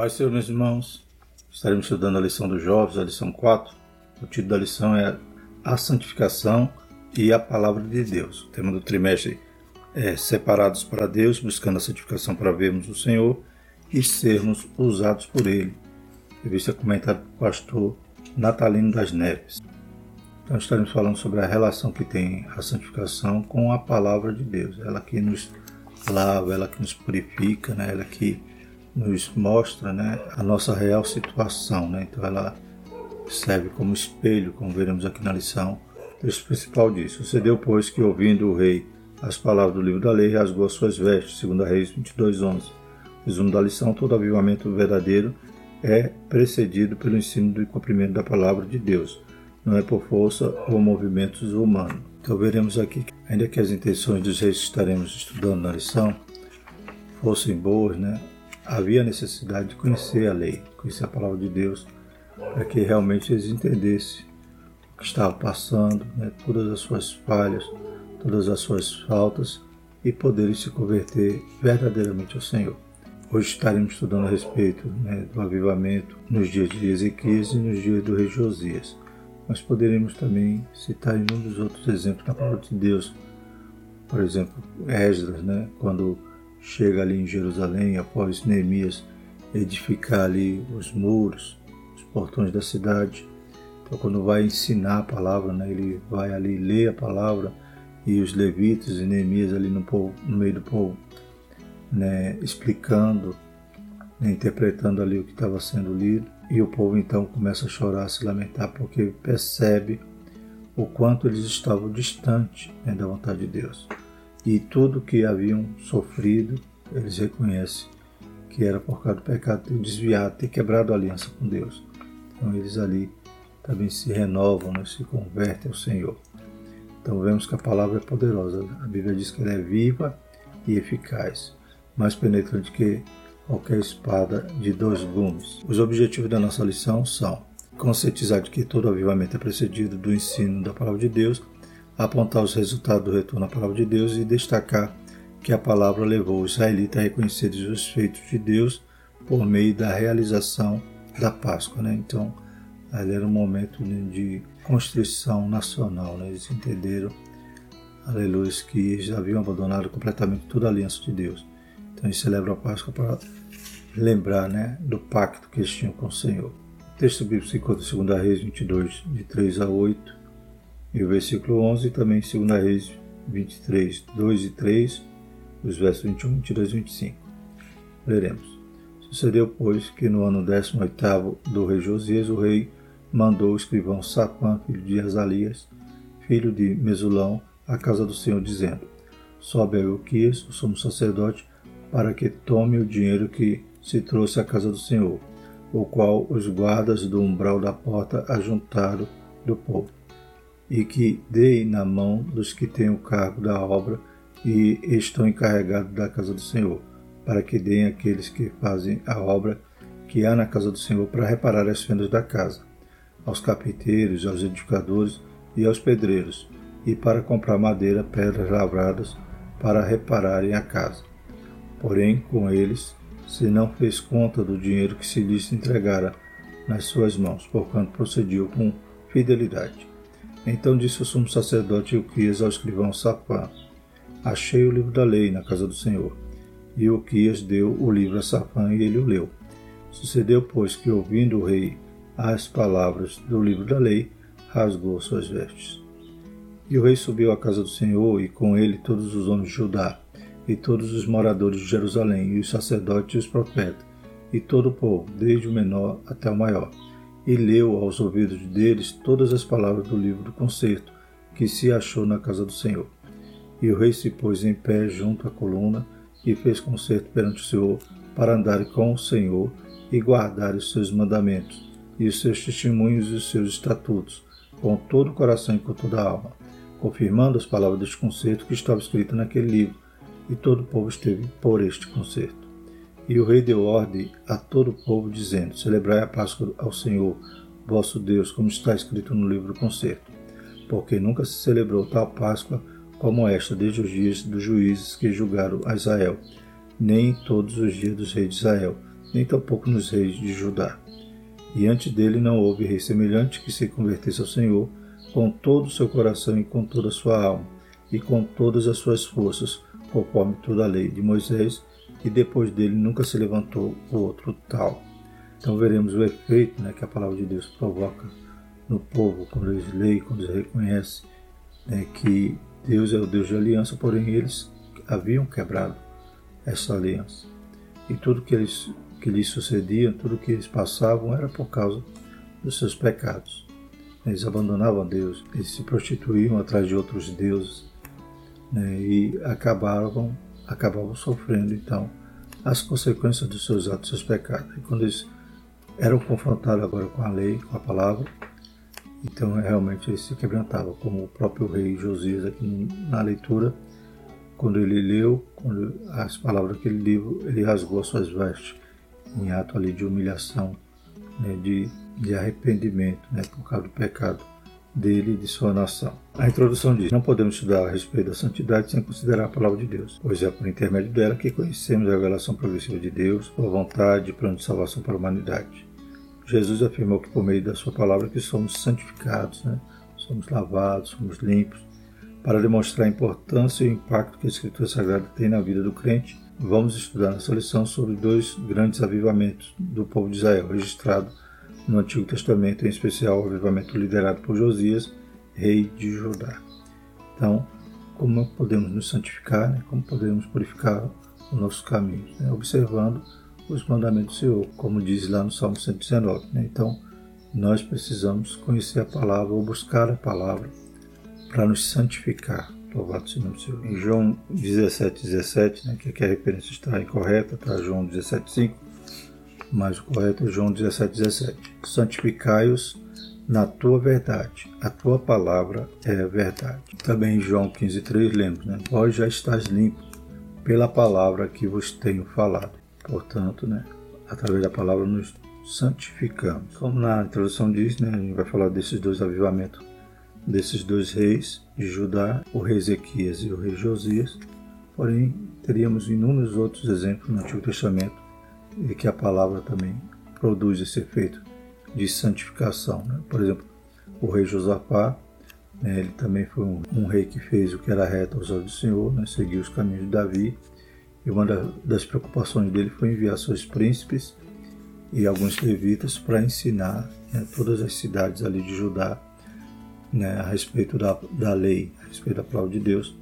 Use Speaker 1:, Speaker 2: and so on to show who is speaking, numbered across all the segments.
Speaker 1: Pai Senhor, meus irmãos, estaremos estudando a lição dos jovens, a lição 4. O título da lição é A Santificação e a Palavra de Deus. O tema do trimestre é Separados para Deus, buscando a santificação para vermos o Senhor e sermos usados por Ele. Revista comentada pelo pastor Natalino das Neves. Então estaremos falando sobre a relação que tem a santificação com a palavra de Deus. Ela que nos lava, ela que nos purifica, né? ela que nos mostra né, a nossa real situação. Né? Então ela serve como espelho, como veremos aqui na lição. O principal disso. Sucedeu, pois, que ouvindo o rei as palavras do livro da lei, rasgou as suas vestes, segundo a Reis 22, 11. Resumo da lição, todo avivamento verdadeiro é precedido pelo ensino e cumprimento da palavra de Deus, não é por força ou movimentos humanos. Então veremos aqui ainda que as intenções dos reis que estaremos estudando na lição fossem boas, né, havia necessidade de conhecer a lei, conhecer a palavra de Deus, para que realmente eles entendessem o que estava passando, né, todas as suas falhas, todas as suas faltas e poderem se converter verdadeiramente ao Senhor. Hoje estaremos estudando a respeito né, do avivamento nos dias de Ezequias e nos dias do rei Josias. Mas poderemos também citar inúmeros outros exemplos na palavra de Deus. Por exemplo, Esdras, né, quando chega ali em Jerusalém, após Neemias edificar ali os muros, os portões da cidade. Então, quando vai ensinar a palavra, né, ele vai ali ler a palavra e os levitas e Neemias ali no, povo, no meio do povo, né, explicando, né, interpretando ali o que estava sendo lido. E o povo então começa a chorar, a se lamentar, porque percebe o quanto eles estavam distantes né, da vontade de Deus e tudo que haviam sofrido, eles reconhecem que era por causa do pecado ter desviado, ter quebrado a aliança com Deus. Então eles ali também se renovam, né, se convertem ao Senhor. Então vemos que a palavra é poderosa. A Bíblia diz que ela é viva e eficaz, mais penetrante que qualquer espada de dois gumes. Os objetivos da nossa lição são conscientizar de que todo avivamento é precedido do ensino da palavra de Deus apontar os resultados do retorno à palavra de Deus e destacar que a palavra levou os israelitas a reconhecer os feitos de Deus por meio da realização da Páscoa. Né? Então, ali era um momento de constrição nacional. Né? Eles entenderam, aleluia, que eles haviam abandonado completamente toda a aliança de Deus. Então, eles celebram a Páscoa para lembrar né, do pacto que eles tinham com o Senhor. O texto bíblico se encontra em 2 Reis 22, de 3 a 8 e o versículo 11 também, 2 Reis 23, 2 e 3, os versos 21, 22 e 25. Leremos. Sucedeu, pois, que no ano 18 do rei Josias, o rei mandou o escrivão Sapã, filho de Azalias, filho de Mesulão, à casa do Senhor, dizendo: Sobe a Euquias, o sumo sacerdote, para que tome o dinheiro que se trouxe à casa do Senhor, o qual os guardas do umbral da porta ajuntaram do povo e que dei na mão dos que têm o cargo da obra e estão encarregados da casa do Senhor, para que deem aqueles que fazem a obra que há na casa do Senhor para reparar as fendas da casa, aos carpinteiros, aos edificadores e aos pedreiros, e para comprar madeira, pedras lavradas, para repararem a casa. Porém, com eles, se não fez conta do dinheiro que se lhes entregara nas suas mãos, porquanto procediu com fidelidade. Então disse o sumo sacerdote Euquias ao escrivão Safã: Achei o livro da lei na casa do Senhor. E Euquias deu o livro a Safã e ele o leu. Sucedeu, pois, que ouvindo o rei as palavras do livro da lei, rasgou suas vestes. E o rei subiu à casa do Senhor, e com ele todos os homens de Judá, e todos os moradores de Jerusalém, e os sacerdotes e os profetas, e todo o povo, desde o menor até o maior e leu aos ouvidos deles todas as palavras do livro do concerto que se achou na casa do Senhor. E o rei se pôs em pé junto à coluna e fez concerto perante o Senhor para andar com o Senhor e guardar os seus mandamentos e os seus testemunhos e os seus estatutos com todo o coração e com toda a alma, confirmando as palavras deste concerto que estava escrito naquele livro, e todo o povo esteve por este concerto. E o rei deu ordem a todo o povo, dizendo: Celebrai a Páscoa ao Senhor, vosso Deus, como está escrito no livro do concerto. Porque nunca se celebrou tal Páscoa como esta desde os dias dos juízes que julgaram a Israel, nem todos os dias dos reis de Israel, nem tampouco nos reis de Judá. E antes dele não houve rei semelhante que se convertesse ao Senhor com todo o seu coração e com toda a sua alma, e com todas as suas forças, conforme toda a lei de Moisés, e depois dele nunca se levantou outro tal. Então veremos o efeito né, que a palavra de Deus provoca no povo quando eles leem, quando eles reconhecem né, que Deus é o Deus de aliança, porém eles haviam quebrado essa aliança. E tudo que, eles, que lhes sucedia, tudo que eles passavam era por causa dos seus pecados. Eles abandonavam Deus, eles se prostituíam atrás de outros deuses né, e acabavam, acabavam sofrendo então as consequências dos seus atos, dos seus pecados. E quando eles eram confrontados agora com a lei, com a palavra, então realmente eles se quebrantavam, como o próprio rei Josias aqui na leitura, quando ele leu quando as palavras daquele livro, ele rasgou as suas vestes em ato ali de humilhação, né, de, de arrependimento né, por causa do pecado dele e de sua nação. A introdução diz: Não podemos estudar a respeito da santidade sem considerar a palavra de Deus, pois é por intermédio dela que conhecemos a revelação progressiva de Deus, sua vontade e plano de salvação para a humanidade. Jesus afirmou que por meio da sua palavra que somos santificados, né? somos lavados, somos limpos. Para demonstrar a importância e o impacto que a Escritura Sagrada tem na vida do crente, vamos estudar nessa lição sobre dois grandes avivamentos do povo de Israel, registrado no Antigo Testamento, em especial o avivamento liderado por Josias, rei de Judá. Então, como podemos nos santificar, né? como podemos purificar os nossos caminhos, né? observando os mandamentos do Senhor, como diz lá no Salmo 119. Né? Então, nós precisamos conhecer a palavra ou buscar a palavra para nos santificar. Louvado seja o Senhor. Em João 17, 17, né, que aqui a referência está incorreta, está João 17, 5, mas o correto é João 17, 17. Santificai-os na tua verdade, a tua palavra é verdade. Também João 15, 3, lemos, né? Vós já estás limpos pela palavra que vos tenho falado. Portanto, né, através da palavra nos santificamos. Como na introdução diz, né, a gente vai falar desses dois avivamentos, desses dois reis de Judá, o rei Ezequias e o rei Josias. Porém, teríamos inúmeros outros exemplos no Antigo Testamento e que a palavra também produz esse efeito de santificação. Né? Por exemplo, o rei Josafá, né, ele também foi um, um, rei que fez o que era reto aos olhos do Senhor, né, seguiu os caminhos de Davi e uma das preocupações dele foi enviar seus príncipes e alguns levitas para ensinar né, todas as cidades ali de Judá né, a respeito da, da lei, a respeito da palavra de Deus.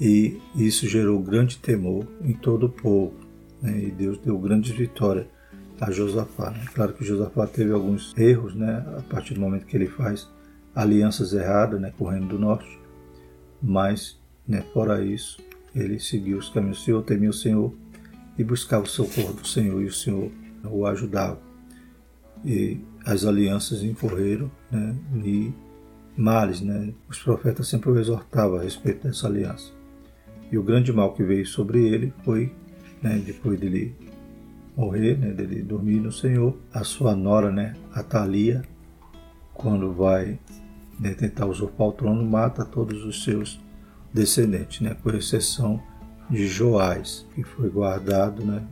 Speaker 1: E isso gerou grande temor em todo o povo. Né, e Deus deu grande vitória a Josafá. Né? Claro que Josafá teve alguns erros né, a partir do momento que ele faz alianças erradas né, com o Reino do Norte. Mas, né, fora isso, ele seguiu os caminhos do Senhor, temia o Senhor e buscava o socorro do Senhor, e o Senhor o ajudava. E as alianças incorreram né, e males. Né? Os profetas sempre o exortavam a respeito dessa aliança. E o grande mal que veio sobre ele foi, né, depois dele morrer, né, dele dormir no Senhor, a sua nora, né, Atalia, quando vai né, tentar usurpar o trono, mata todos os seus descendentes, né, por exceção de Joás, que foi guardado né,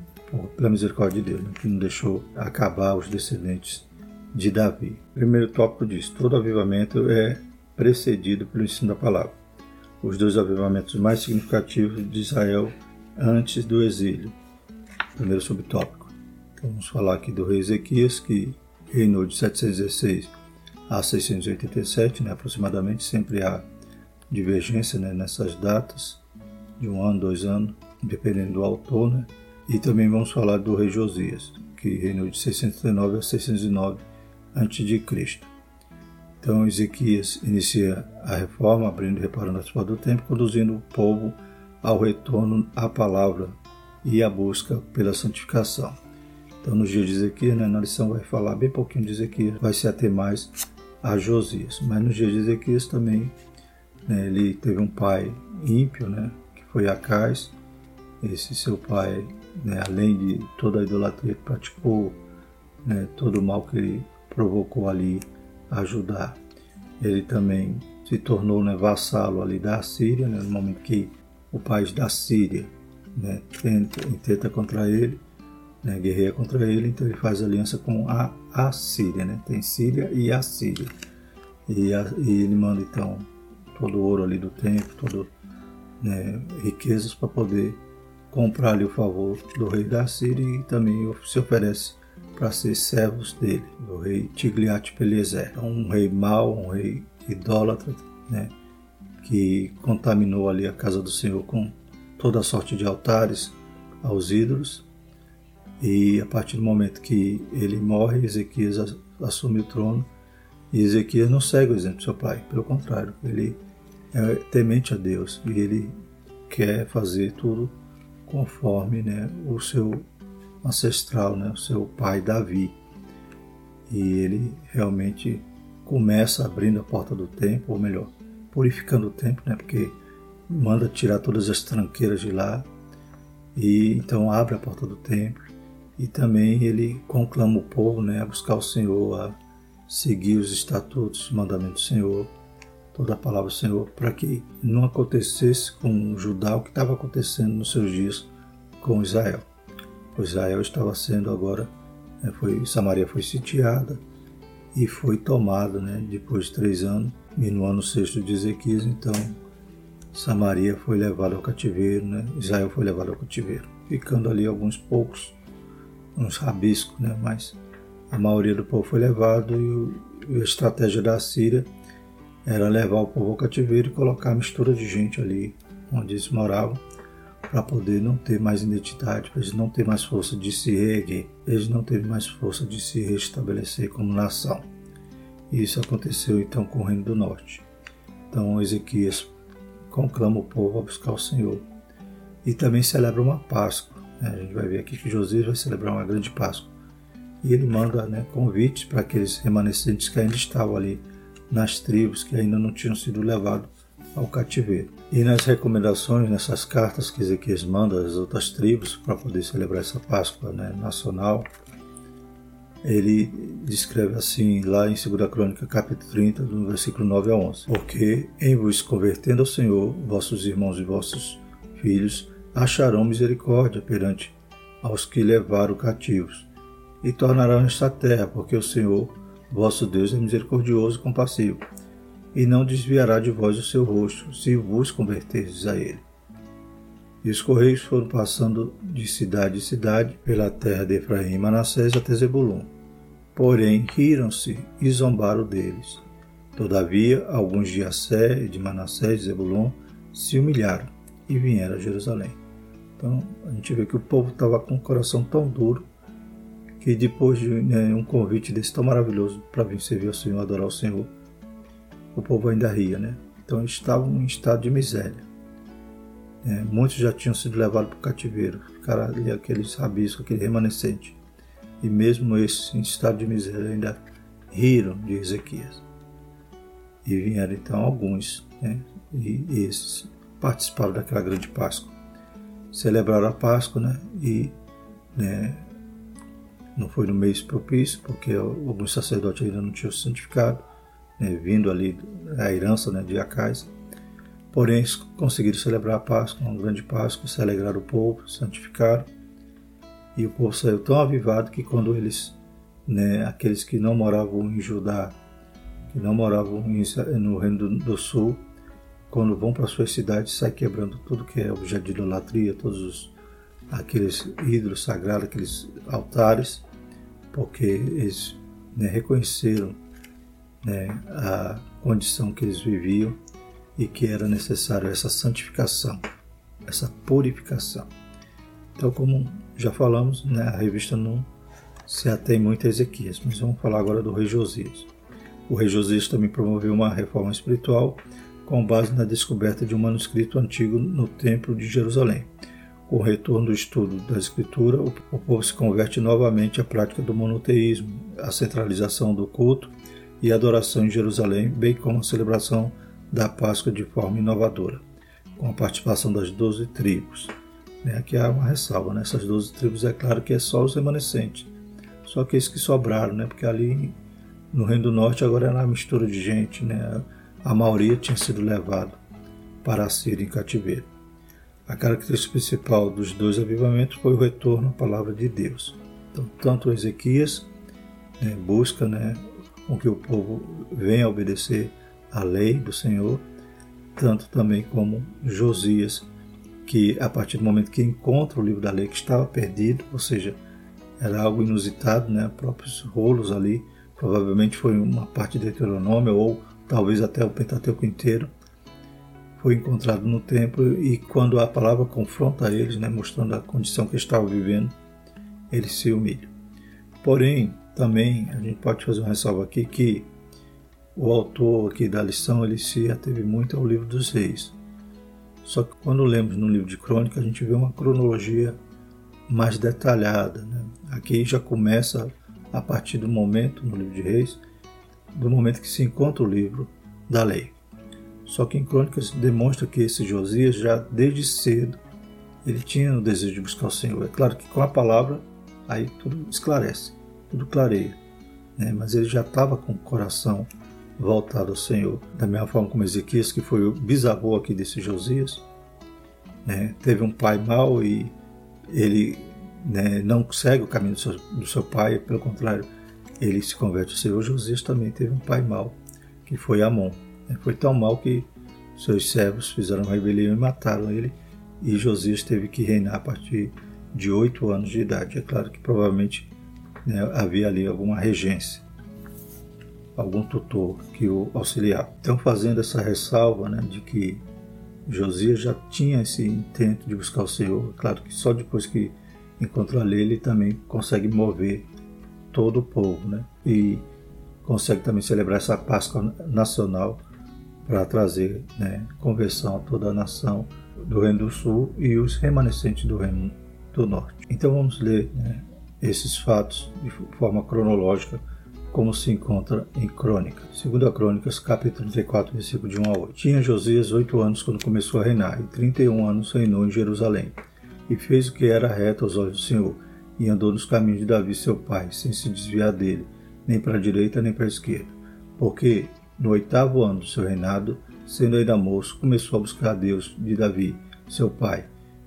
Speaker 1: pela misericórdia de Deus, né, que não deixou acabar os descendentes de Davi. Primeiro tópico diz: todo avivamento é precedido pelo ensino da palavra. Os dois avivamentos mais significativos de Israel antes do exílio. Primeiro subtópico. Vamos falar aqui do rei Ezequias, que reinou de 716 a 687, né, aproximadamente, sempre há divergência né, nessas datas, de um ano, dois anos, dependendo do autor. Né? E também vamos falar do rei Josias, que reinou de 639 a 609 a.C. Então Ezequias inicia a reforma, abrindo e reparando as portas do templo, conduzindo o povo ao retorno à palavra e à busca pela santificação. Então, nos dias de Ezequias, né, na lição vai falar bem pouquinho de Ezequias, vai se ater mais a Josias. Mas nos dias de Ezequias também né, ele teve um pai ímpio, né, que foi Acais. Esse seu pai, né, além de toda a idolatria que praticou, né, todo o mal que ele provocou ali a ajudar, ele também se tornou né, vassalo ali da Síria, né, no momento que o país da Síria né, tenta, tenta contra ele, né, guerreia contra ele, então ele faz aliança com a Assíria, né? Tem Síria e Assíria. E, a, e ele manda então todo o ouro ali do templo, todo né, riquezas para poder comprar ali o favor do rei da Síria e também se oferece para ser servos dele, do rei Tiglat-Pileser. É um rei mau, um rei idólatra, né, que contaminou ali a casa do Senhor com toda sorte de altares aos ídolos. E a partir do momento que ele morre, Ezequias assume o trono. E Ezequias não segue o exemplo do seu pai, pelo contrário, ele é temente a Deus e ele quer fazer tudo conforme né, o seu ancestral, né, o seu pai Davi. E ele realmente começa abrindo a porta do templo, ou melhor, purificando o templo, né, porque manda tirar todas as tranqueiras de lá. E então abre a porta do templo. E também ele conclama o povo né, a buscar o Senhor, a seguir os estatutos, os mandamentos do Senhor, toda a palavra do Senhor, para que não acontecesse com Judá o que estava acontecendo nos seus dias com Israel. Pois Israel estava sendo agora, né, foi, Samaria foi sitiada e foi tomada né, depois de três anos, e no ano sexto de Ezequias, então Samaria foi levada ao cativeiro, né? Israel foi levado ao cativeiro, ficando ali alguns poucos, uns rabiscos, né? mas a maioria do povo foi levado e, a estratégia da Síria era levar o povo ao cativeiro e colocar a mistura de gente ali onde eles moravam para poder não ter mais identidade, para eles não ter mais força de se reerguer, eles não terem mais força de se restabelecer como nação. E isso aconteceu então com o Reino do Norte. Então Ezequias conclama o povo a buscar o Senhor. E também celebra uma Páscoa. Né? A gente vai ver aqui que Josias vai celebrar uma grande Páscoa. E ele manda né, convites para aqueles remanescentes que ainda estavam ali nas tribos, que ainda não tinham sido levados ao cativeiro. E nas recomendações, nessas cartas que Ezequias manda às outras tribos para poder celebrar essa Páscoa né, nacional, ele descreve assim lá em 2 Crônica, capítulo 30, do versículo 9 a 11. Porque em vos convertendo ao Senhor, vossos irmãos e vossos filhos acharão misericórdia perante aos que levaram cativos, e tornarão esta terra, porque o Senhor, vosso Deus, é misericordioso e compassivo, e não desviará de vós o seu rosto, se vos converterdes a ele. E os correios foram passando de cidade em cidade pela terra de Efraim e Manassés até Zebulon. Porém, riram-se e zombaram deles. Todavia, alguns de Assé e de Manassés e Zebulon se humilharam e vieram a Jerusalém. Então, a gente vê que o povo estava com o coração tão duro que depois de né, um convite desse tão maravilhoso para vir servir ao Senhor, adorar o Senhor, o povo ainda ria, né? Então eles estavam em estado de miséria. É, muitos já tinham sido levados para o cativeiro, ficaram ali aqueles rabiscos, aquele remanescente. E mesmo esses, em estado de miséria, ainda riram de Ezequias. E vieram então alguns, né? e, esses participaram daquela grande Páscoa. Celebraram a Páscoa, né? E né, não foi no mês propício, porque alguns sacerdotes ainda não tinham santificado, né, vindo ali a herança né, de Acais. Porém, conseguiram celebrar a Páscoa, uma grande Páscoa, se alegraram o povo, santificaram. E o povo saiu tão avivado que quando eles, né, aqueles que não moravam em Judá, que não moravam no Reino do, Sul, quando vão para suas cidades, sai quebrando tudo que é objeto de idolatria, todos os, aqueles ídolos sagrados, aqueles altares, porque eles né, reconheceram né, a condição que eles viviam e que era necessário essa santificação, essa purificação. Então, como já falamos, né, a revista não se atém muito a Ezequias, mas vamos falar agora do rei Josias. O rei Josias também promoveu uma reforma espiritual com base na descoberta de um manuscrito antigo no Templo de Jerusalém. Com o retorno do estudo da Escritura, o povo se converte novamente à prática do monoteísmo, à centralização do culto e adoração em Jerusalém, bem como a celebração da Páscoa de forma inovadora, com a participação das doze tribos. Né, aqui há uma ressalva, né? essas doze tribos é claro que é só os remanescentes, só aqueles que sobraram, né? porque ali no Reino do Norte agora é uma mistura de gente, né? a maioria tinha sido levado para a Síria em cativeiro. A característica principal dos dois avivamentos foi o retorno à palavra de Deus. Então, tanto Ezequias né, busca né, com que o povo venha obedecer à lei do Senhor, tanto também como Josias, que a partir do momento que encontra o livro da lei que estava perdido, ou seja, era algo inusitado, né, próprios rolos ali, provavelmente foi uma parte de Deuteronômio ou talvez até o Pentateuco inteiro, foi encontrado no templo e quando a palavra confronta eles, né, mostrando a condição que estavam vivendo, eles se humilham. Porém, também a gente pode fazer uma ressalva aqui que o autor aqui da lição ele se ateve muito ao livro dos reis. Só que quando lemos no livro de crônica a gente vê uma cronologia mais detalhada. Né? Aqui já começa a partir do momento no livro de reis, do momento que se encontra o livro da lei. Só que em Crônicas demonstra que esse Josias já desde cedo ele tinha o desejo de buscar o Senhor. É claro que com a palavra aí tudo esclarece, tudo clareia, né? mas ele já estava com o coração voltado ao Senhor. Da mesma forma como Ezequias, que foi o bisavô aqui desse Josias, né? teve um pai mau e ele né, não segue o caminho do seu, do seu pai, pelo contrário, ele se converte ao Senhor. Josias também teve um pai mau, que foi Amon. Foi tão mal que seus servos fizeram uma rebelião e mataram ele, e Josias teve que reinar a partir de oito anos de idade. É claro que provavelmente né, havia ali alguma regência, algum tutor que o auxiliava. Então, fazendo essa ressalva né, de que Josias já tinha esse intento de buscar o Senhor, é claro que só depois que encontrou a lei ele também consegue mover todo o povo, né? E consegue também celebrar essa Páscoa nacional para trazer né, conversão a toda a nação do Reino do Sul e os remanescentes do Reino do Norte. Então vamos ler né, esses fatos de forma cronológica, como se encontra em Crônica. Segundo a Crônicas, capítulo 34, versículo de 1 a 8. Tinha Josias oito anos quando começou a reinar, e 31 anos reinou em Jerusalém, e fez o que era reto aos olhos do Senhor, e andou nos caminhos de Davi seu pai, sem se desviar dele, nem para a direita nem para a esquerda. Porque no oitavo ano do seu reinado, sendo ainda moço, começou a buscar a Deus de Davi, seu pai,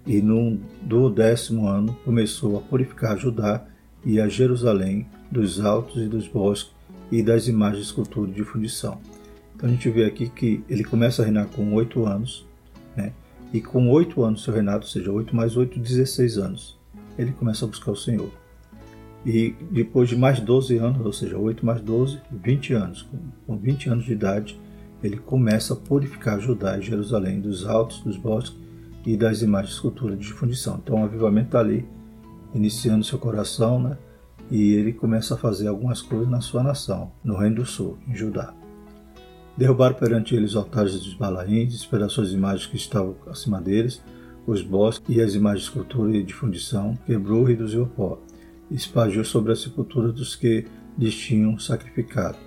Speaker 1: e no do décimo ano começou a purificar Judá e a Jerusalém dos altos e dos bosques e das imagens de escultura de fundição. Então a gente vê aqui que ele começa a reinar com oito anos, né? e com oito anos seu reinado, ou seja, oito mais oito, 16 anos, ele começa a buscar o Senhor. E depois de mais 12 anos, ou seja, 8 mais 12, 20 anos, com 20 anos de idade, ele começa a purificar Judá e Jerusalém dos altos, dos bosques e das imagens de escultura de fundição. Então o avivamento está ali, iniciando seu coração, né? E ele começa a fazer algumas coisas na sua nação, no Reino do Sul, em Judá. Derrubaram perante eles os altares dos Balaíns, despedaçou as imagens que estavam acima deles, os bosques e as imagens de escultura e de fundição, quebrou e reduziu o pó espalhou sobre a sepultura dos que lhes tinham sacrificado.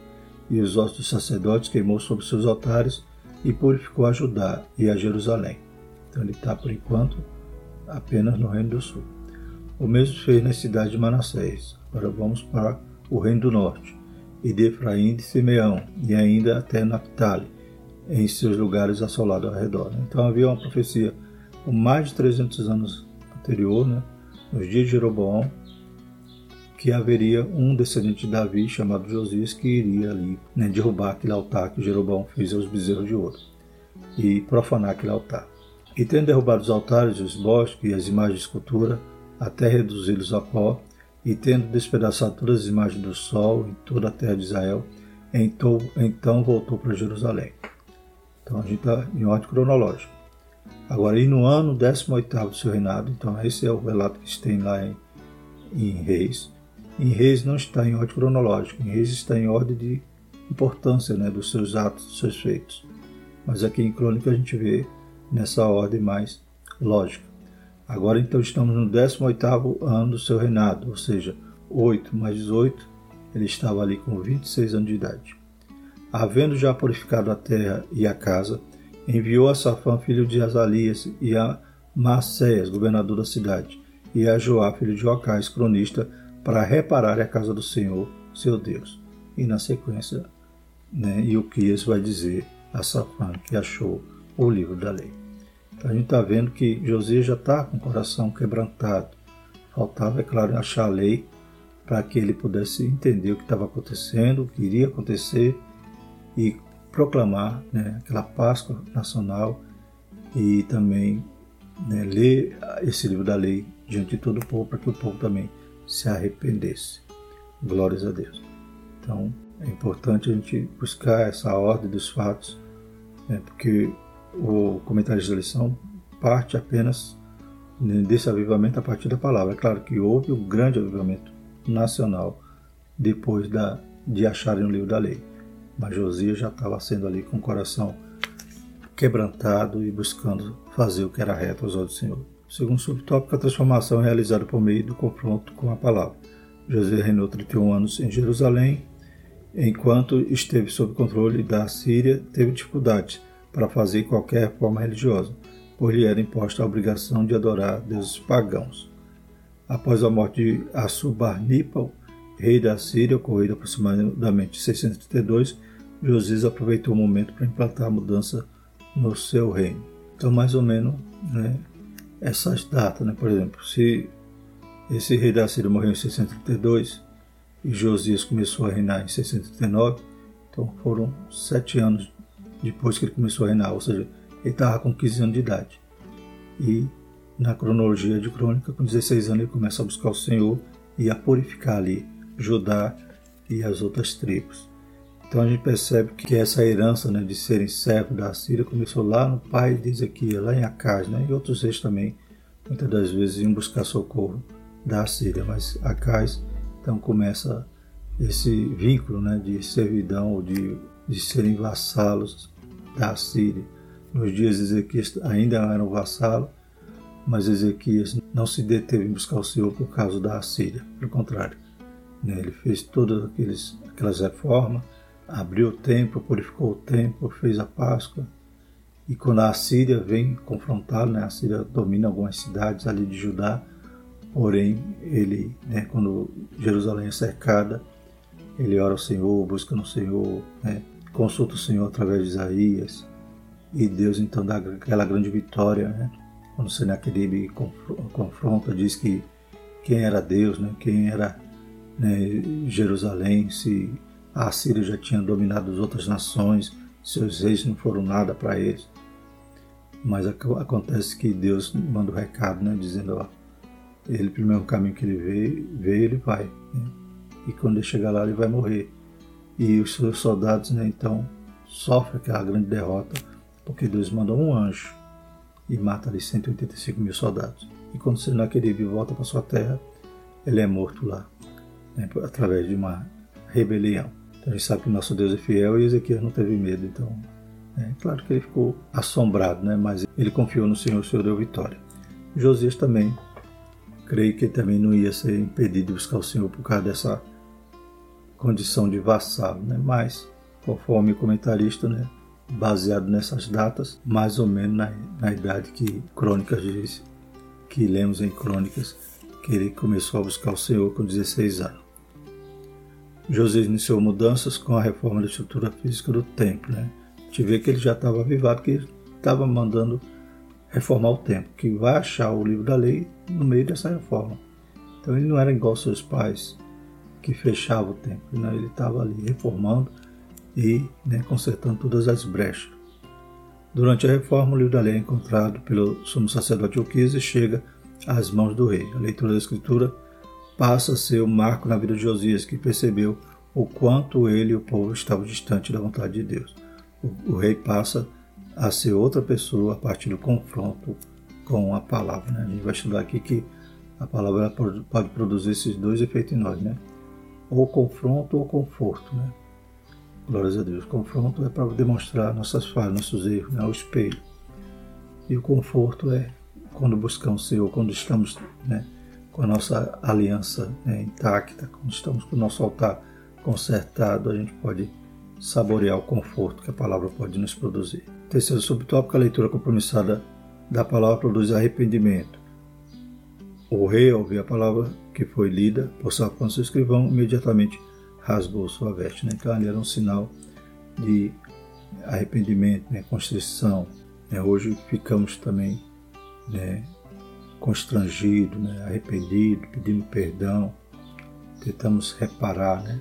Speaker 1: E os ossos dos sacerdotes queimou sobre seus altares e purificou a Judá e a Jerusalém. Então ele está, por enquanto, apenas no Reino do Sul. O mesmo fez na cidade de Manassés. Agora vamos para o Reino do Norte, e de Efraim e de Simeão, e ainda até Naphtali, em seus lugares assolados ao redor. Então havia uma profecia com mais de 300 anos anterior, né, nos dias de Jeroboão, que haveria um descendente de Davi chamado Josias que iria ali né, derrubar aquele altar que Jeroboão fez aos bezerros de ouro e profanar aquele altar. E tendo derrubado os altares, os bosques e as imagens de escultura, até reduzi-los a pó, e tendo despedaçado todas as imagens do sol em toda a terra de Israel, então, então voltou para Jerusalém. Então a gente está em ordem cronológica. Agora, e no ano 18 do seu reinado, então esse é o relato que se tem lá em, em Reis, em Reis não está em ordem cronológica, em Reis está em ordem de importância né, dos seus atos, dos seus feitos. Mas aqui em Crônica a gente vê nessa ordem mais lógica. Agora então estamos no 18º ano do seu reinado, ou seja, 8 mais 18, ele estava ali com 26 anos de idade. Havendo já purificado a terra e a casa, enviou a Safã, filho de Azalias, e a Macéias, governador da cidade, e a Joá, filho de Joacás, cronista, para reparar a casa do Senhor, seu Deus. E na sequência, né, Ilquias vai dizer a Safã que achou o livro da lei. Então a gente está vendo que Josias já está com o coração quebrantado. Faltava, é claro, achar a lei para que ele pudesse entender o que estava acontecendo, o que iria acontecer e proclamar né, aquela Páscoa nacional e também né, ler esse livro da lei diante de todo o povo para que o povo também se arrependesse. Glórias a Deus. Então é importante a gente buscar essa ordem dos fatos, né, porque o comentário da lição parte apenas né, desse avivamento a partir da palavra. É claro que houve um grande avivamento nacional depois da, de acharem o livro da lei. Mas Josias já estava sendo ali com o coração quebrantado e buscando fazer o que era reto aos olhos do Senhor. Segundo subtópico, a transformação é realizada por meio do confronto com a palavra. José reinou 31 anos em Jerusalém. Enquanto esteve sob controle da Síria, teve dificuldades para fazer qualquer reforma religiosa, pois lhe era imposta a obrigação de adorar deuses pagãos. Após a morte de Assurbanipal, rei da Síria, ocorrida aproximadamente em 632, Josias aproveitou o momento para implantar a mudança no seu reino. Então, mais ou menos, né, essas datas, né, por exemplo, se esse rei da Síria morreu em 632 e Josias começou a reinar em 639, então foram sete anos depois que ele começou a reinar, ou seja, ele estava com 15 anos de idade. E na cronologia de crônica, com 16 anos ele começa a buscar o Senhor e a purificar ali Judá e as outras tribos. Então a gente percebe que essa herança né, de serem servos da Síria começou lá no pai de Ezequiel, lá em Acaz, né, e outros reis também, muitas das vezes iam buscar socorro da Síria, mas Acaz então começa esse vínculo né, de servidão, de, de serem vassalos da Síria. Nos dias de Ezequias ainda eram vassalos, mas Ezequias não se deteve em buscar o Senhor por causa da Assíria. Pelo contrário, né? ele fez todas aqueles, aquelas reformas, abriu o templo, purificou o templo, fez a Páscoa. E quando a Assíria vem confrontá-lo, né? a Assíria domina algumas cidades ali de Judá, porém, ele, né, quando Jerusalém é cercada, ele ora ao Senhor, busca no Senhor, né? Consulta o Senhor através de Isaías, e Deus então dá aquela grande vitória, né? quando Senaqueribe confronta, diz que quem era Deus, né, quem era né, Jerusalém, se a Síria já tinha dominado as outras nações, seus reis não foram nada para eles. Mas acontece que Deus manda o recado, né, dizendo, ó, ele, pelo mesmo caminho que ele veio, veio ele vai. Né? E quando ele chegar lá, ele vai morrer. E os seus soldados, né, então, sofrem aquela grande derrota, porque Deus mandou um anjo e mata ali 185 mil soldados. E quando Senaqueribe volta para sua terra, ele é morto lá, né, através de uma rebelião. Então a gente sabe que nosso Deus é fiel e Ezequiel não teve medo. Então, é claro que ele ficou assombrado, né, mas ele confiou no Senhor, o Senhor deu vitória. Josias também, creio que também não ia ser impedido de buscar o Senhor por causa dessa condição de vassalo, né, mas, conforme o comentarista, né, baseado nessas datas, mais ou menos na, na idade que Crônicas diz, que lemos em Crônicas, que ele começou a buscar o Senhor com 16 anos. José iniciou mudanças com a reforma da estrutura física do templo. Né? A gente vê que ele já estava avivado, que ele estava mandando reformar o templo, que vai achar o livro da lei no meio dessa reforma. Então ele não era igual aos seus pais, que fechava o templo, né? ele estava ali reformando e né, consertando todas as brechas. Durante a reforma, o livro da lei é encontrado pelo sumo sacerdote Uquise e chega às mãos do rei. A leitura da escritura passa a ser o um marco na vida de Josias, que percebeu o quanto ele e o povo estavam distantes da vontade de Deus. O, o rei passa a ser outra pessoa a partir do confronto com a palavra. Né? A gente vai estudar aqui que a palavra pode produzir esses dois efeitos em nós, né? Ou confronto ou conforto. Né? Glórias a Deus. Confronto é para demonstrar nossas falhas, nossos erros, né, o espelho. E o conforto é quando buscamos o Senhor, quando estamos né, com a nossa aliança né, intacta, quando estamos com o nosso altar consertado, a gente pode saborear o conforto que a palavra pode nos produzir. Terceiro subtópico, a leitura compromissada da palavra produz arrependimento. O rei, ao ouvir a palavra que foi lida por Safão, seu escrivão, imediatamente rasgou sua veste. Né? Então ali era um sinal de arrependimento, né? constrição, Né? Hoje ficamos também né, constrangidos, né, arrependidos, pedindo perdão, tentamos reparar. Né?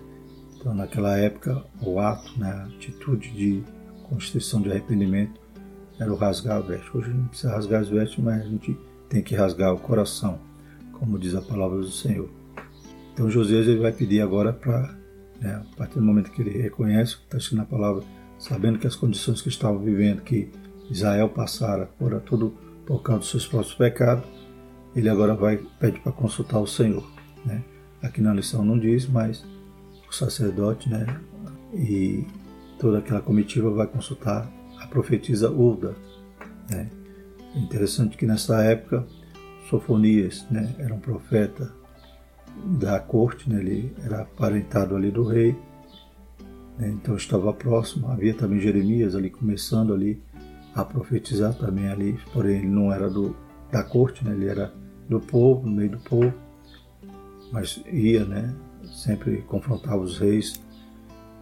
Speaker 1: Então, naquela época, o ato, né, a atitude de constituição de arrependimento era o rasgar a veste. Hoje não precisa rasgar as vestes, mas a gente tem que rasgar o coração, como diz a palavra do Senhor. Então Josias ele vai pedir agora para, né, a partir do momento que ele reconhece que está escrito na palavra, sabendo que as condições que estavam vivendo, que Israel passara, fora tudo por causa dos seus próprios pecados, ele agora vai pedir para consultar o Senhor. Né? Aqui na lição não diz, mas o sacerdote né, e toda aquela comitiva vai consultar a profetisa Ulda. Né? É interessante que nessa época Sofonias né, era um profeta da corte, né, ele era aparentado ali do rei, né, então estava próximo. Havia também Jeremias ali começando ali a profetizar também ali, porém ele não era do, da corte, né, ele era do povo, no meio do povo, mas ia, né, sempre confrontava os reis.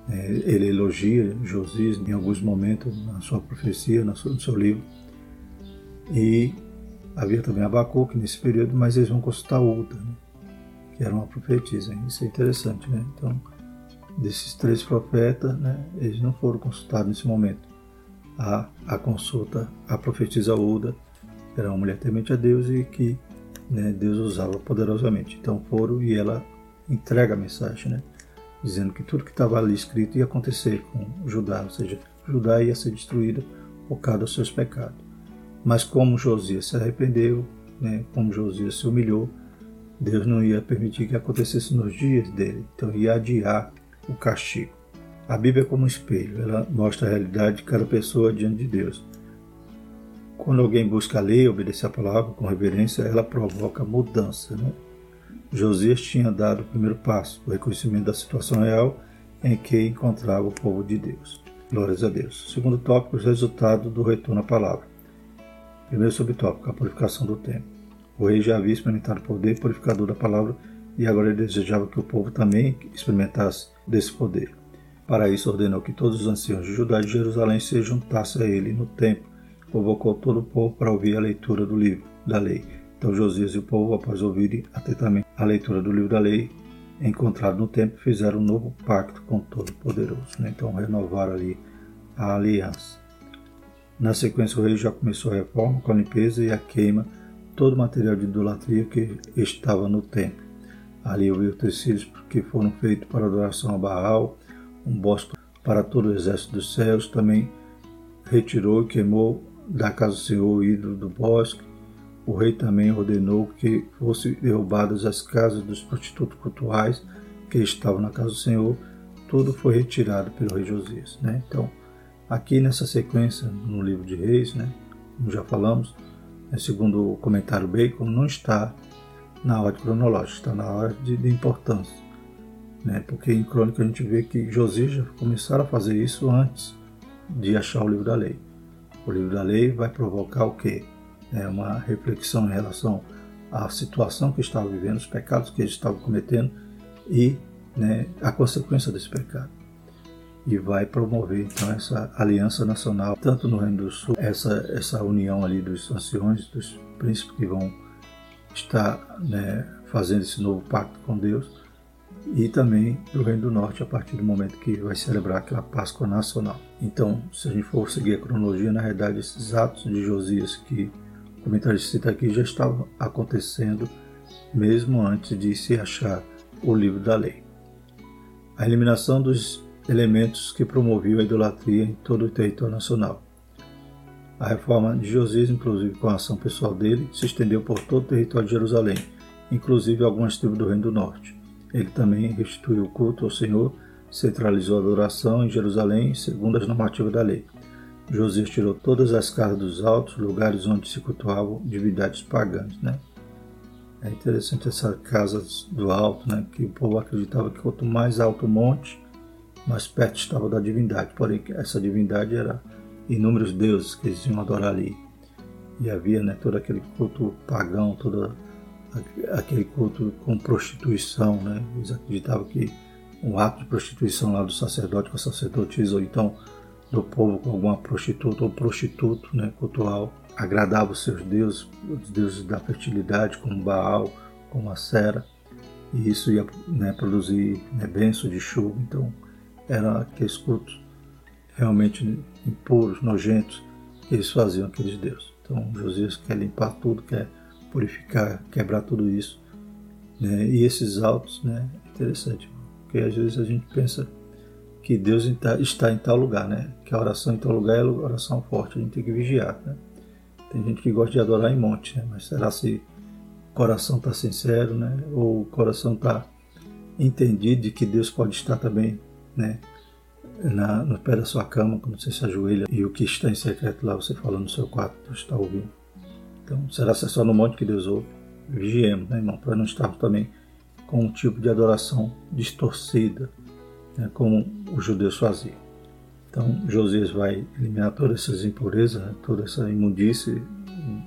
Speaker 1: Né, ele elogia Josias em alguns momentos na sua profecia, no seu, no seu livro. E havia também Abacuque nesse período, mas eles vão consultar Uda, né, que era uma profetisa. Isso é interessante, né? Então, desses três profetas, né, eles não foram consultados nesse momento a, a consulta à profetisa Uda, era uma mulher temente a Deus e que né, Deus usava poderosamente. Então foram e ela entrega a mensagem, né, dizendo que tudo que estava ali escrito ia acontecer com Judá, ou seja, Judá ia ser destruída por causa dos seus pecados. Mas como Josias se arrependeu, né, como Josias se humilhou, Deus não ia permitir que acontecesse nos dias dele, então ia adiar o castigo. A Bíblia é como um espelho, ela mostra a realidade de cada pessoa diante de Deus. Quando alguém busca ler e obedecer a palavra com reverência, ela provoca mudança. Né? Josias tinha dado o primeiro passo, o reconhecimento da situação real em que encontrava o povo de Deus. Glórias a Deus. Segundo tópico, os resultados do retorno à palavra. Primeiro subtópico, a purificação do tempo. O rei já havia experimentado o poder purificador da palavra e agora ele desejava que o povo também experimentasse desse poder. Para isso, ordenou que todos os anciãos de Judá e de Jerusalém se juntassem a ele no templo. Convocou todo o povo para ouvir a leitura do livro da lei. Então Josias e o povo, após ouvirem atentamente a leitura do livro da lei, encontrado no templo, fizeram um novo pacto com o Todo-Poderoso. Né? Então renovaram ali a aliança. Na sequência, o rei já começou a reforma com a limpeza e a queima todo o material de idolatria que estava no templo. Ali houve utensílios que foram feitos para adoração a Baal, um bosque para todo o exército dos céus, também retirou e queimou da casa do Senhor o ídolo do bosque. O rei também ordenou que fossem derrubadas as casas dos prostitutos cultuais que estavam na casa do Senhor. Tudo foi retirado pelo rei Josias. Né? Então, aqui nessa sequência, no livro de Reis, né, como já falamos, né, segundo o comentário Bacon, não está na ordem cronológica, está na ordem de importância né? porque em Crônica a gente vê que Josias já começaram a fazer isso antes de achar o livro da lei. O livro da lei vai provocar o quê? É uma reflexão em relação à situação que estava vivendo, os pecados que eles estavam cometendo e né, a consequência desse pecado. E vai promover então essa aliança nacional, tanto no Reino do Sul, essa, essa união ali dos anciões, dos príncipes que vão estar né, fazendo esse novo pacto com Deus, e também do Reino do Norte a partir do momento que vai celebrar aquela Páscoa Nacional. Então, se a gente for seguir a cronologia, na realidade, esses atos de Josias que o comentarista cita aqui já estavam acontecendo mesmo antes de se achar o livro da lei. A eliminação dos elementos que promoviam a idolatria em todo o território nacional. A reforma de Josias, inclusive com a ação pessoal dele, se estendeu por todo o território de Jerusalém, inclusive algumas tribos do Reino do Norte. Ele também restituiu o culto ao Senhor, centralizou a adoração em Jerusalém, segundo as normativas da lei. Josias tirou todas as casas dos altos, lugares onde se cultuavam divindades pagãs. Né? É interessante essa casa do alto, né? que o povo acreditava que quanto mais alto o monte, mais perto estava da divindade. Porém, essa divindade era inúmeros deuses que eles iam adorar ali. E havia né, todo aquele culto pagão, toda aquele culto com prostituição, né? Eles acreditavam que um ato de prostituição lá do sacerdote com a sacerdotisa, ou então do povo com alguma prostituta ou prostituto né, cultural, agradava os seus deuses, os deuses da fertilidade, como Baal, como a Sera, e isso ia né, produzir né, benção de chuva. Então, eram aqueles cultos realmente impuros, nojentos, que eles faziam aqueles deuses. Então, Josias quer limpar tudo, quer purificar, quebrar tudo isso. Né? E esses autos, né? Interessante, porque às vezes a gente pensa que Deus está em tal lugar, né? Que a oração em tal lugar é oração forte, a gente tem que vigiar, né? Tem gente que gosta de adorar em monte, né? Mas será se o coração está sincero, né? Ou o coração está entendido de que Deus pode estar também, né? Na, no pé da sua cama, quando você se ajoelha e o que está em secreto lá você fala no seu quarto, está ouvindo. Então, será que é só no monte que Deus ouve? Vigiemos, né, irmão, para não estarmos também com um tipo de adoração distorcida, né, como os judeus faziam. Então, Josias vai eliminar todas essas impurezas, né, toda essa imundície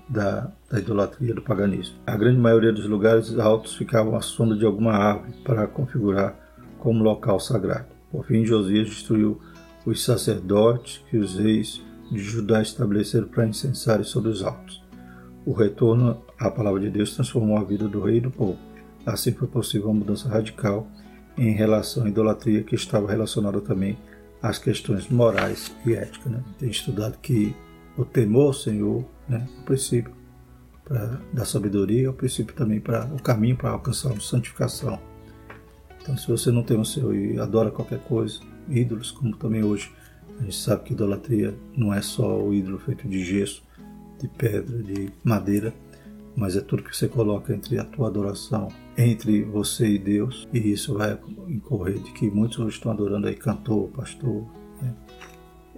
Speaker 1: da, da, idolatria, do paganismo. A grande maioria dos lugares altos ficavam à sombra de alguma árvore para configurar como local sagrado. Por fim, Josias destruiu os sacerdotes que os reis de Judá estabeleceram para incensarem sobre os altos. O retorno à palavra de Deus transformou a vida do rei e do povo. Assim foi possível uma mudança radical em relação à idolatria que estava relacionada também às questões morais e éticas. Né? Tem estudado que o temor ao Senhor né, é o princípio pra, da sabedoria, é o princípio também para o caminho para alcançar a santificação. Então, se você não tem o Senhor e adora qualquer coisa, ídolos, como também hoje a gente sabe que idolatria não é só o ídolo feito de gesso, de pedra, de madeira, mas é tudo que você coloca entre a tua adoração, entre você e Deus, e isso vai incorrer de que muitos hoje estão adorando aí cantor, pastor, né?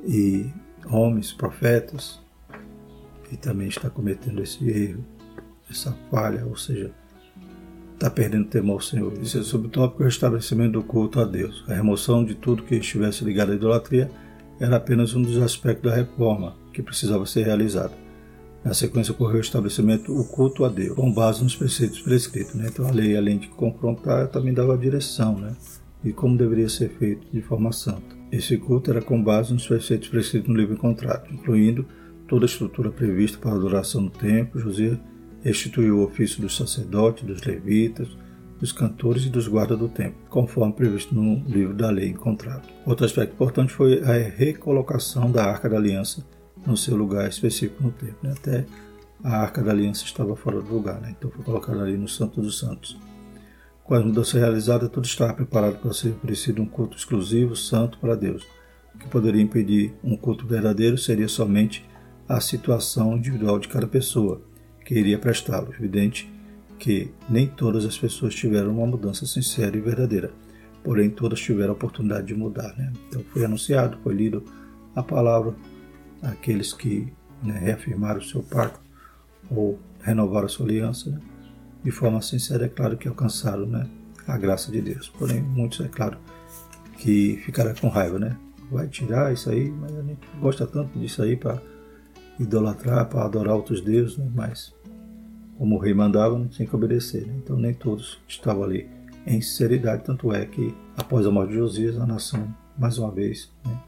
Speaker 1: e homens, profetas, e também está cometendo esse erro, essa falha, ou seja, está perdendo temor ao Senhor. Isso é subtópico o restabelecimento do culto a Deus. A remoção de tudo que estivesse ligado à idolatria era apenas um dos aspectos da reforma que precisava ser realizada. Na sequência ocorreu o estabelecimento o culto a Deus, com base nos preceitos prescritos. Né? Então a lei, além de confrontar, também dava direção né? de como deveria ser feito de forma santa. Esse culto era com base nos preceitos prescritos no livro encontrado, incluindo toda a estrutura prevista para a adoração no templo. José instituiu o ofício dos sacerdotes, dos levitas, dos cantores e dos guardas do templo, conforme previsto no livro da lei encontrado. Outro aspecto importante foi a recolocação da Arca da Aliança no seu lugar específico no templo. Né? Até a Arca da Aliança estava fora do lugar, né? então foi colocada ali no Santo dos Santos. Com a mudança realizada, tudo estava preparado para ser oferecido um culto exclusivo, santo para Deus. O que poderia impedir um culto verdadeiro seria somente a situação individual de cada pessoa que iria prestá-lo. Evidente que nem todas as pessoas tiveram uma mudança sincera e verdadeira, porém todas tiveram a oportunidade de mudar. Né? Então foi anunciado, foi lido a palavra, aqueles que né, reafirmaram o seu pacto ou renovaram a sua aliança, né? de forma sincera, é claro que alcançaram né, a graça de Deus. Porém, muitos, é claro, que ficaram com raiva, né? Vai tirar isso aí, mas a gente gosta tanto disso aí para idolatrar, para adorar outros deuses, né? mas como o rei mandava, não tinha que obedecer. Né? Então, nem todos estavam ali em sinceridade. Tanto é que, após a morte de Josias, a nação, mais uma vez, né,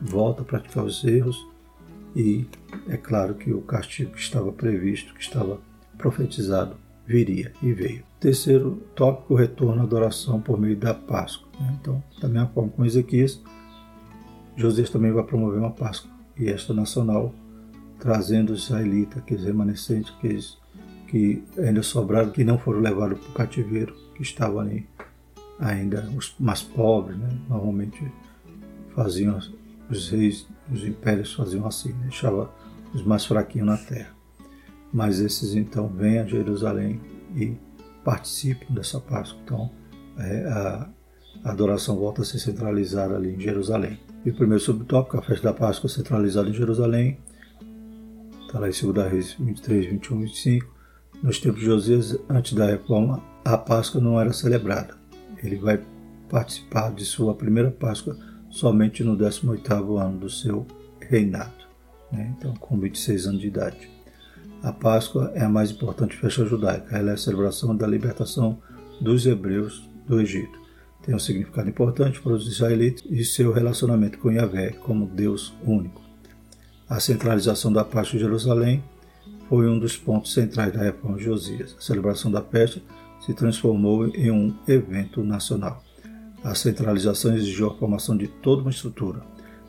Speaker 1: volta a praticar os erros e é claro que o castigo que estava previsto, que estava profetizado, viria e veio. Terceiro tópico, o retorno à adoração por meio da Páscoa. Né? Então, da mesma forma com Ezequias, Josias também vai promover uma Páscoa, e esta nacional, trazendo os israelitas, aqueles remanescentes, aqueles que ainda sobraram, que não foram levados para o cativeiro, que estavam ali ainda os mais pobres, né? normalmente faziam os reis, os impérios faziam assim, né? deixava os mais fraquinhos na terra. Mas esses então vêm a Jerusalém e participam dessa Páscoa. Então é, a, a adoração volta a ser centralizada ali em Jerusalém. E o primeiro subtópico, a festa da Páscoa centralizada em Jerusalém, está lá em 2 Reis 23, 21, 25. Nos tempos de Josias, antes da reforma, a Páscoa não era celebrada. Ele vai participar de sua primeira Páscoa somente no 18º ano do seu reinado, né? então com 26 anos de idade. A Páscoa é a mais importante festa judaica. Ela é a celebração da libertação dos hebreus do Egito. tem um significado importante para os israelitas e seu relacionamento com Yahvé como Deus único. A centralização da Páscoa de Jerusalém foi um dos pontos centrais da reforma de Josias. A celebração da Páscoa se transformou em um evento nacional. A centralização exigiu a formação de toda uma estrutura.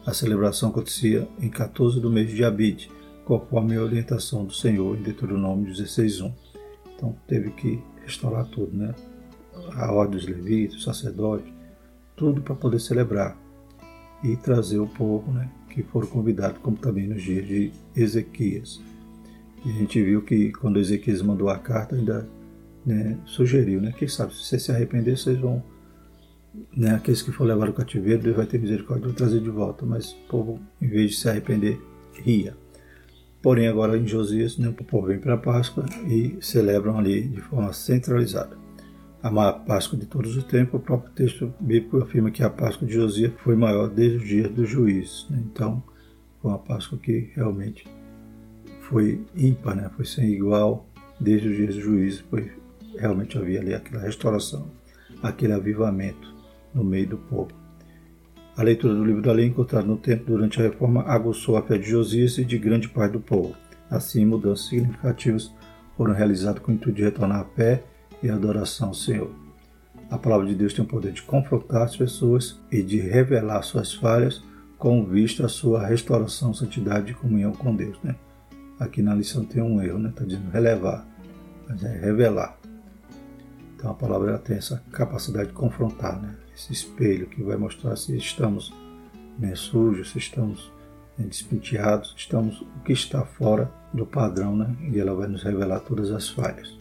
Speaker 1: A celebração acontecia em 14 do mês de Abid, conforme a orientação do Senhor em Deuteronômio 16.1. Então teve que restaurar tudo, né? A ordem dos levitas, sacerdotes, tudo para poder celebrar e trazer o povo, né? Que foram convidados, como também nos dias de Ezequias. E a gente viu que quando Ezequias mandou a carta, ainda né, sugeriu, né? Quem sabe, se vocês se arrepender, vocês vão. Né, aqueles que for levar o cativeiro, Deus vai ter misericórdia de trazer de volta. Mas o povo, em vez de se arrepender, ria. Porém, agora em Josias, né, o povo vem para a Páscoa e celebram ali de forma centralizada. A Páscoa de todos os tempos, o próprio texto bíblico afirma que a Páscoa de Josias foi maior desde os dias do juiz. Né? Então, foi uma Páscoa que realmente foi ímpar, né? foi sem igual desde os dias do juiz. Foi, realmente havia ali aquela restauração, aquele avivamento no meio do povo. A leitura do livro da lei encontrada no templo durante a reforma aguçou a fé de Josias e de grande parte do povo. Assim, mudanças significativas foram realizadas com o intuito de retornar a fé e a adoração ao Senhor. A palavra de Deus tem o poder de confrontar as pessoas e de revelar suas falhas com vista à sua restauração, santidade e comunhão com Deus. Né? Aqui na lição tem um erro, está né? Tá dizendo relevar, mas é revelar. Então a palavra tem essa capacidade de confrontar, né? esse espelho que vai mostrar se estamos né, sujos, se estamos né, despenteados, se estamos o que está fora do padrão, né? E ela vai nos revelar todas as falhas.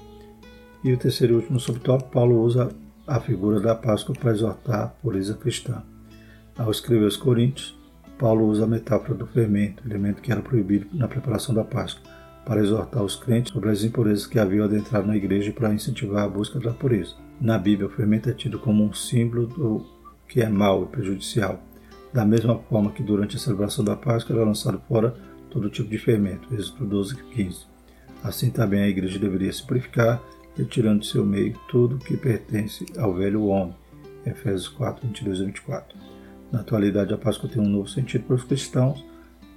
Speaker 1: E o terceiro e último subtópico, Paulo usa a figura da Páscoa para exortar a pureza cristã. Ao escrever aos Coríntios, Paulo usa a metáfora do fermento, elemento que era proibido na preparação da Páscoa, para exortar os crentes sobre as impurezas que haviam adentrado na igreja e para incentivar a busca da pureza. Na Bíblia, o fermento é tido como um símbolo do que é mau e prejudicial, da mesma forma que durante a celebração da Páscoa era lançado fora todo tipo de fermento, Êxodo 12 e 15. Assim também a igreja deveria se purificar, retirando de seu meio tudo que pertence ao velho homem, Efésios 4, 22 e 24. Na atualidade, a Páscoa tem um novo sentido para os cristãos,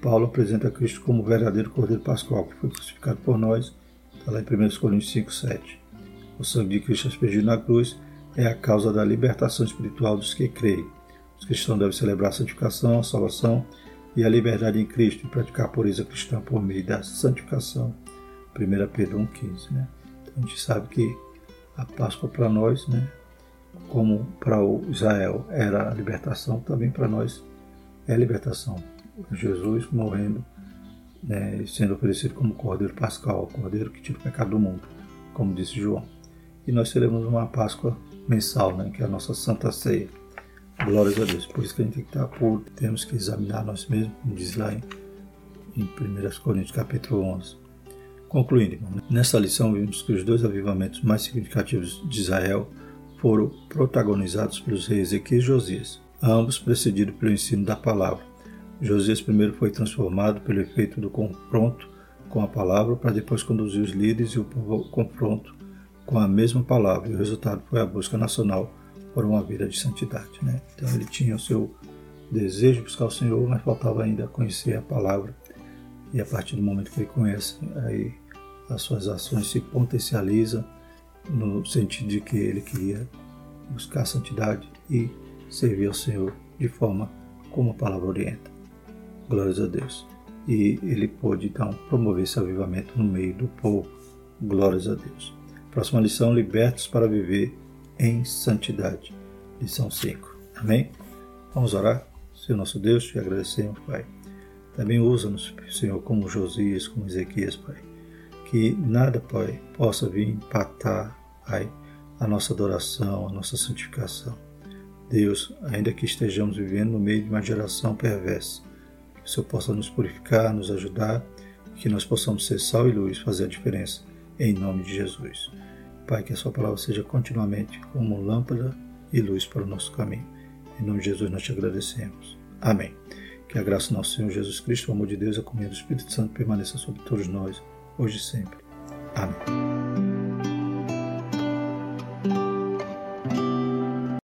Speaker 1: Paulo apresenta Cristo como o verdadeiro Cordeiro Pascual, que foi crucificado por nós, está lá em 1 Coríntios 5, 7. O sangue de Cristo aspergido na cruz é a causa da libertação espiritual dos que creem. Os cristãos devem celebrar a santificação, a salvação e a liberdade em Cristo e praticar a pureza cristã por meio da santificação. 1 Pedro 1,15. Né? Então a gente sabe que a Páscoa para nós, né, como para o Israel era a libertação, também para nós é a libertação. Jesus morrendo né, sendo oferecido como Cordeiro Pascal, Cordeiro que tira o pecado do mundo, como disse João. E nós teremos uma Páscoa mensal, né, que é a nossa Santa Ceia. Glórias a Deus. Por isso que a gente tem que estar puro, temos que examinar nós mesmos, como diz lá em, em 1 Coríntios capítulo 11. Concluindo, irmão, nessa lição vimos que os dois avivamentos mais significativos de Israel foram protagonizados pelos reis Ezequiel e Josias, ambos precedidos pelo ensino da palavra Josias primeiro foi transformado pelo efeito do confronto com a palavra para depois conduzir os líderes e o povo ao confronto com a mesma palavra. E o resultado foi a busca nacional por uma vida de santidade. Né? Então ele tinha o seu desejo de buscar o Senhor, mas faltava ainda conhecer a palavra. E a partir do momento que ele conhece, aí as suas ações se potencializam no sentido de que ele queria buscar santidade e servir ao Senhor de forma como a palavra orienta. Glórias a Deus. E ele pôde então promover esse avivamento no meio do povo. Glórias a Deus. Próxima lição: Libertos para viver em santidade. Lição 5. Amém? Vamos orar? Senhor nosso Deus, te agradecemos, Pai. Também usa-nos, Senhor, como Josias, como Ezequias, Pai. Que nada, Pai, possa vir empatar, Pai, a nossa adoração, a nossa santificação. Deus, ainda que estejamos vivendo no meio de uma geração perversa, que o Senhor possa nos purificar, nos ajudar, que nós possamos ser sal e luz, fazer a diferença, em nome de Jesus. Pai, que a Sua palavra seja continuamente como lâmpada e luz para o nosso caminho. Em nome de Jesus nós te agradecemos. Amém. Que a graça do nosso Senhor Jesus Cristo, o amor de Deus a comunhão do Espírito Santo permaneça sobre todos nós, hoje e sempre. Amém.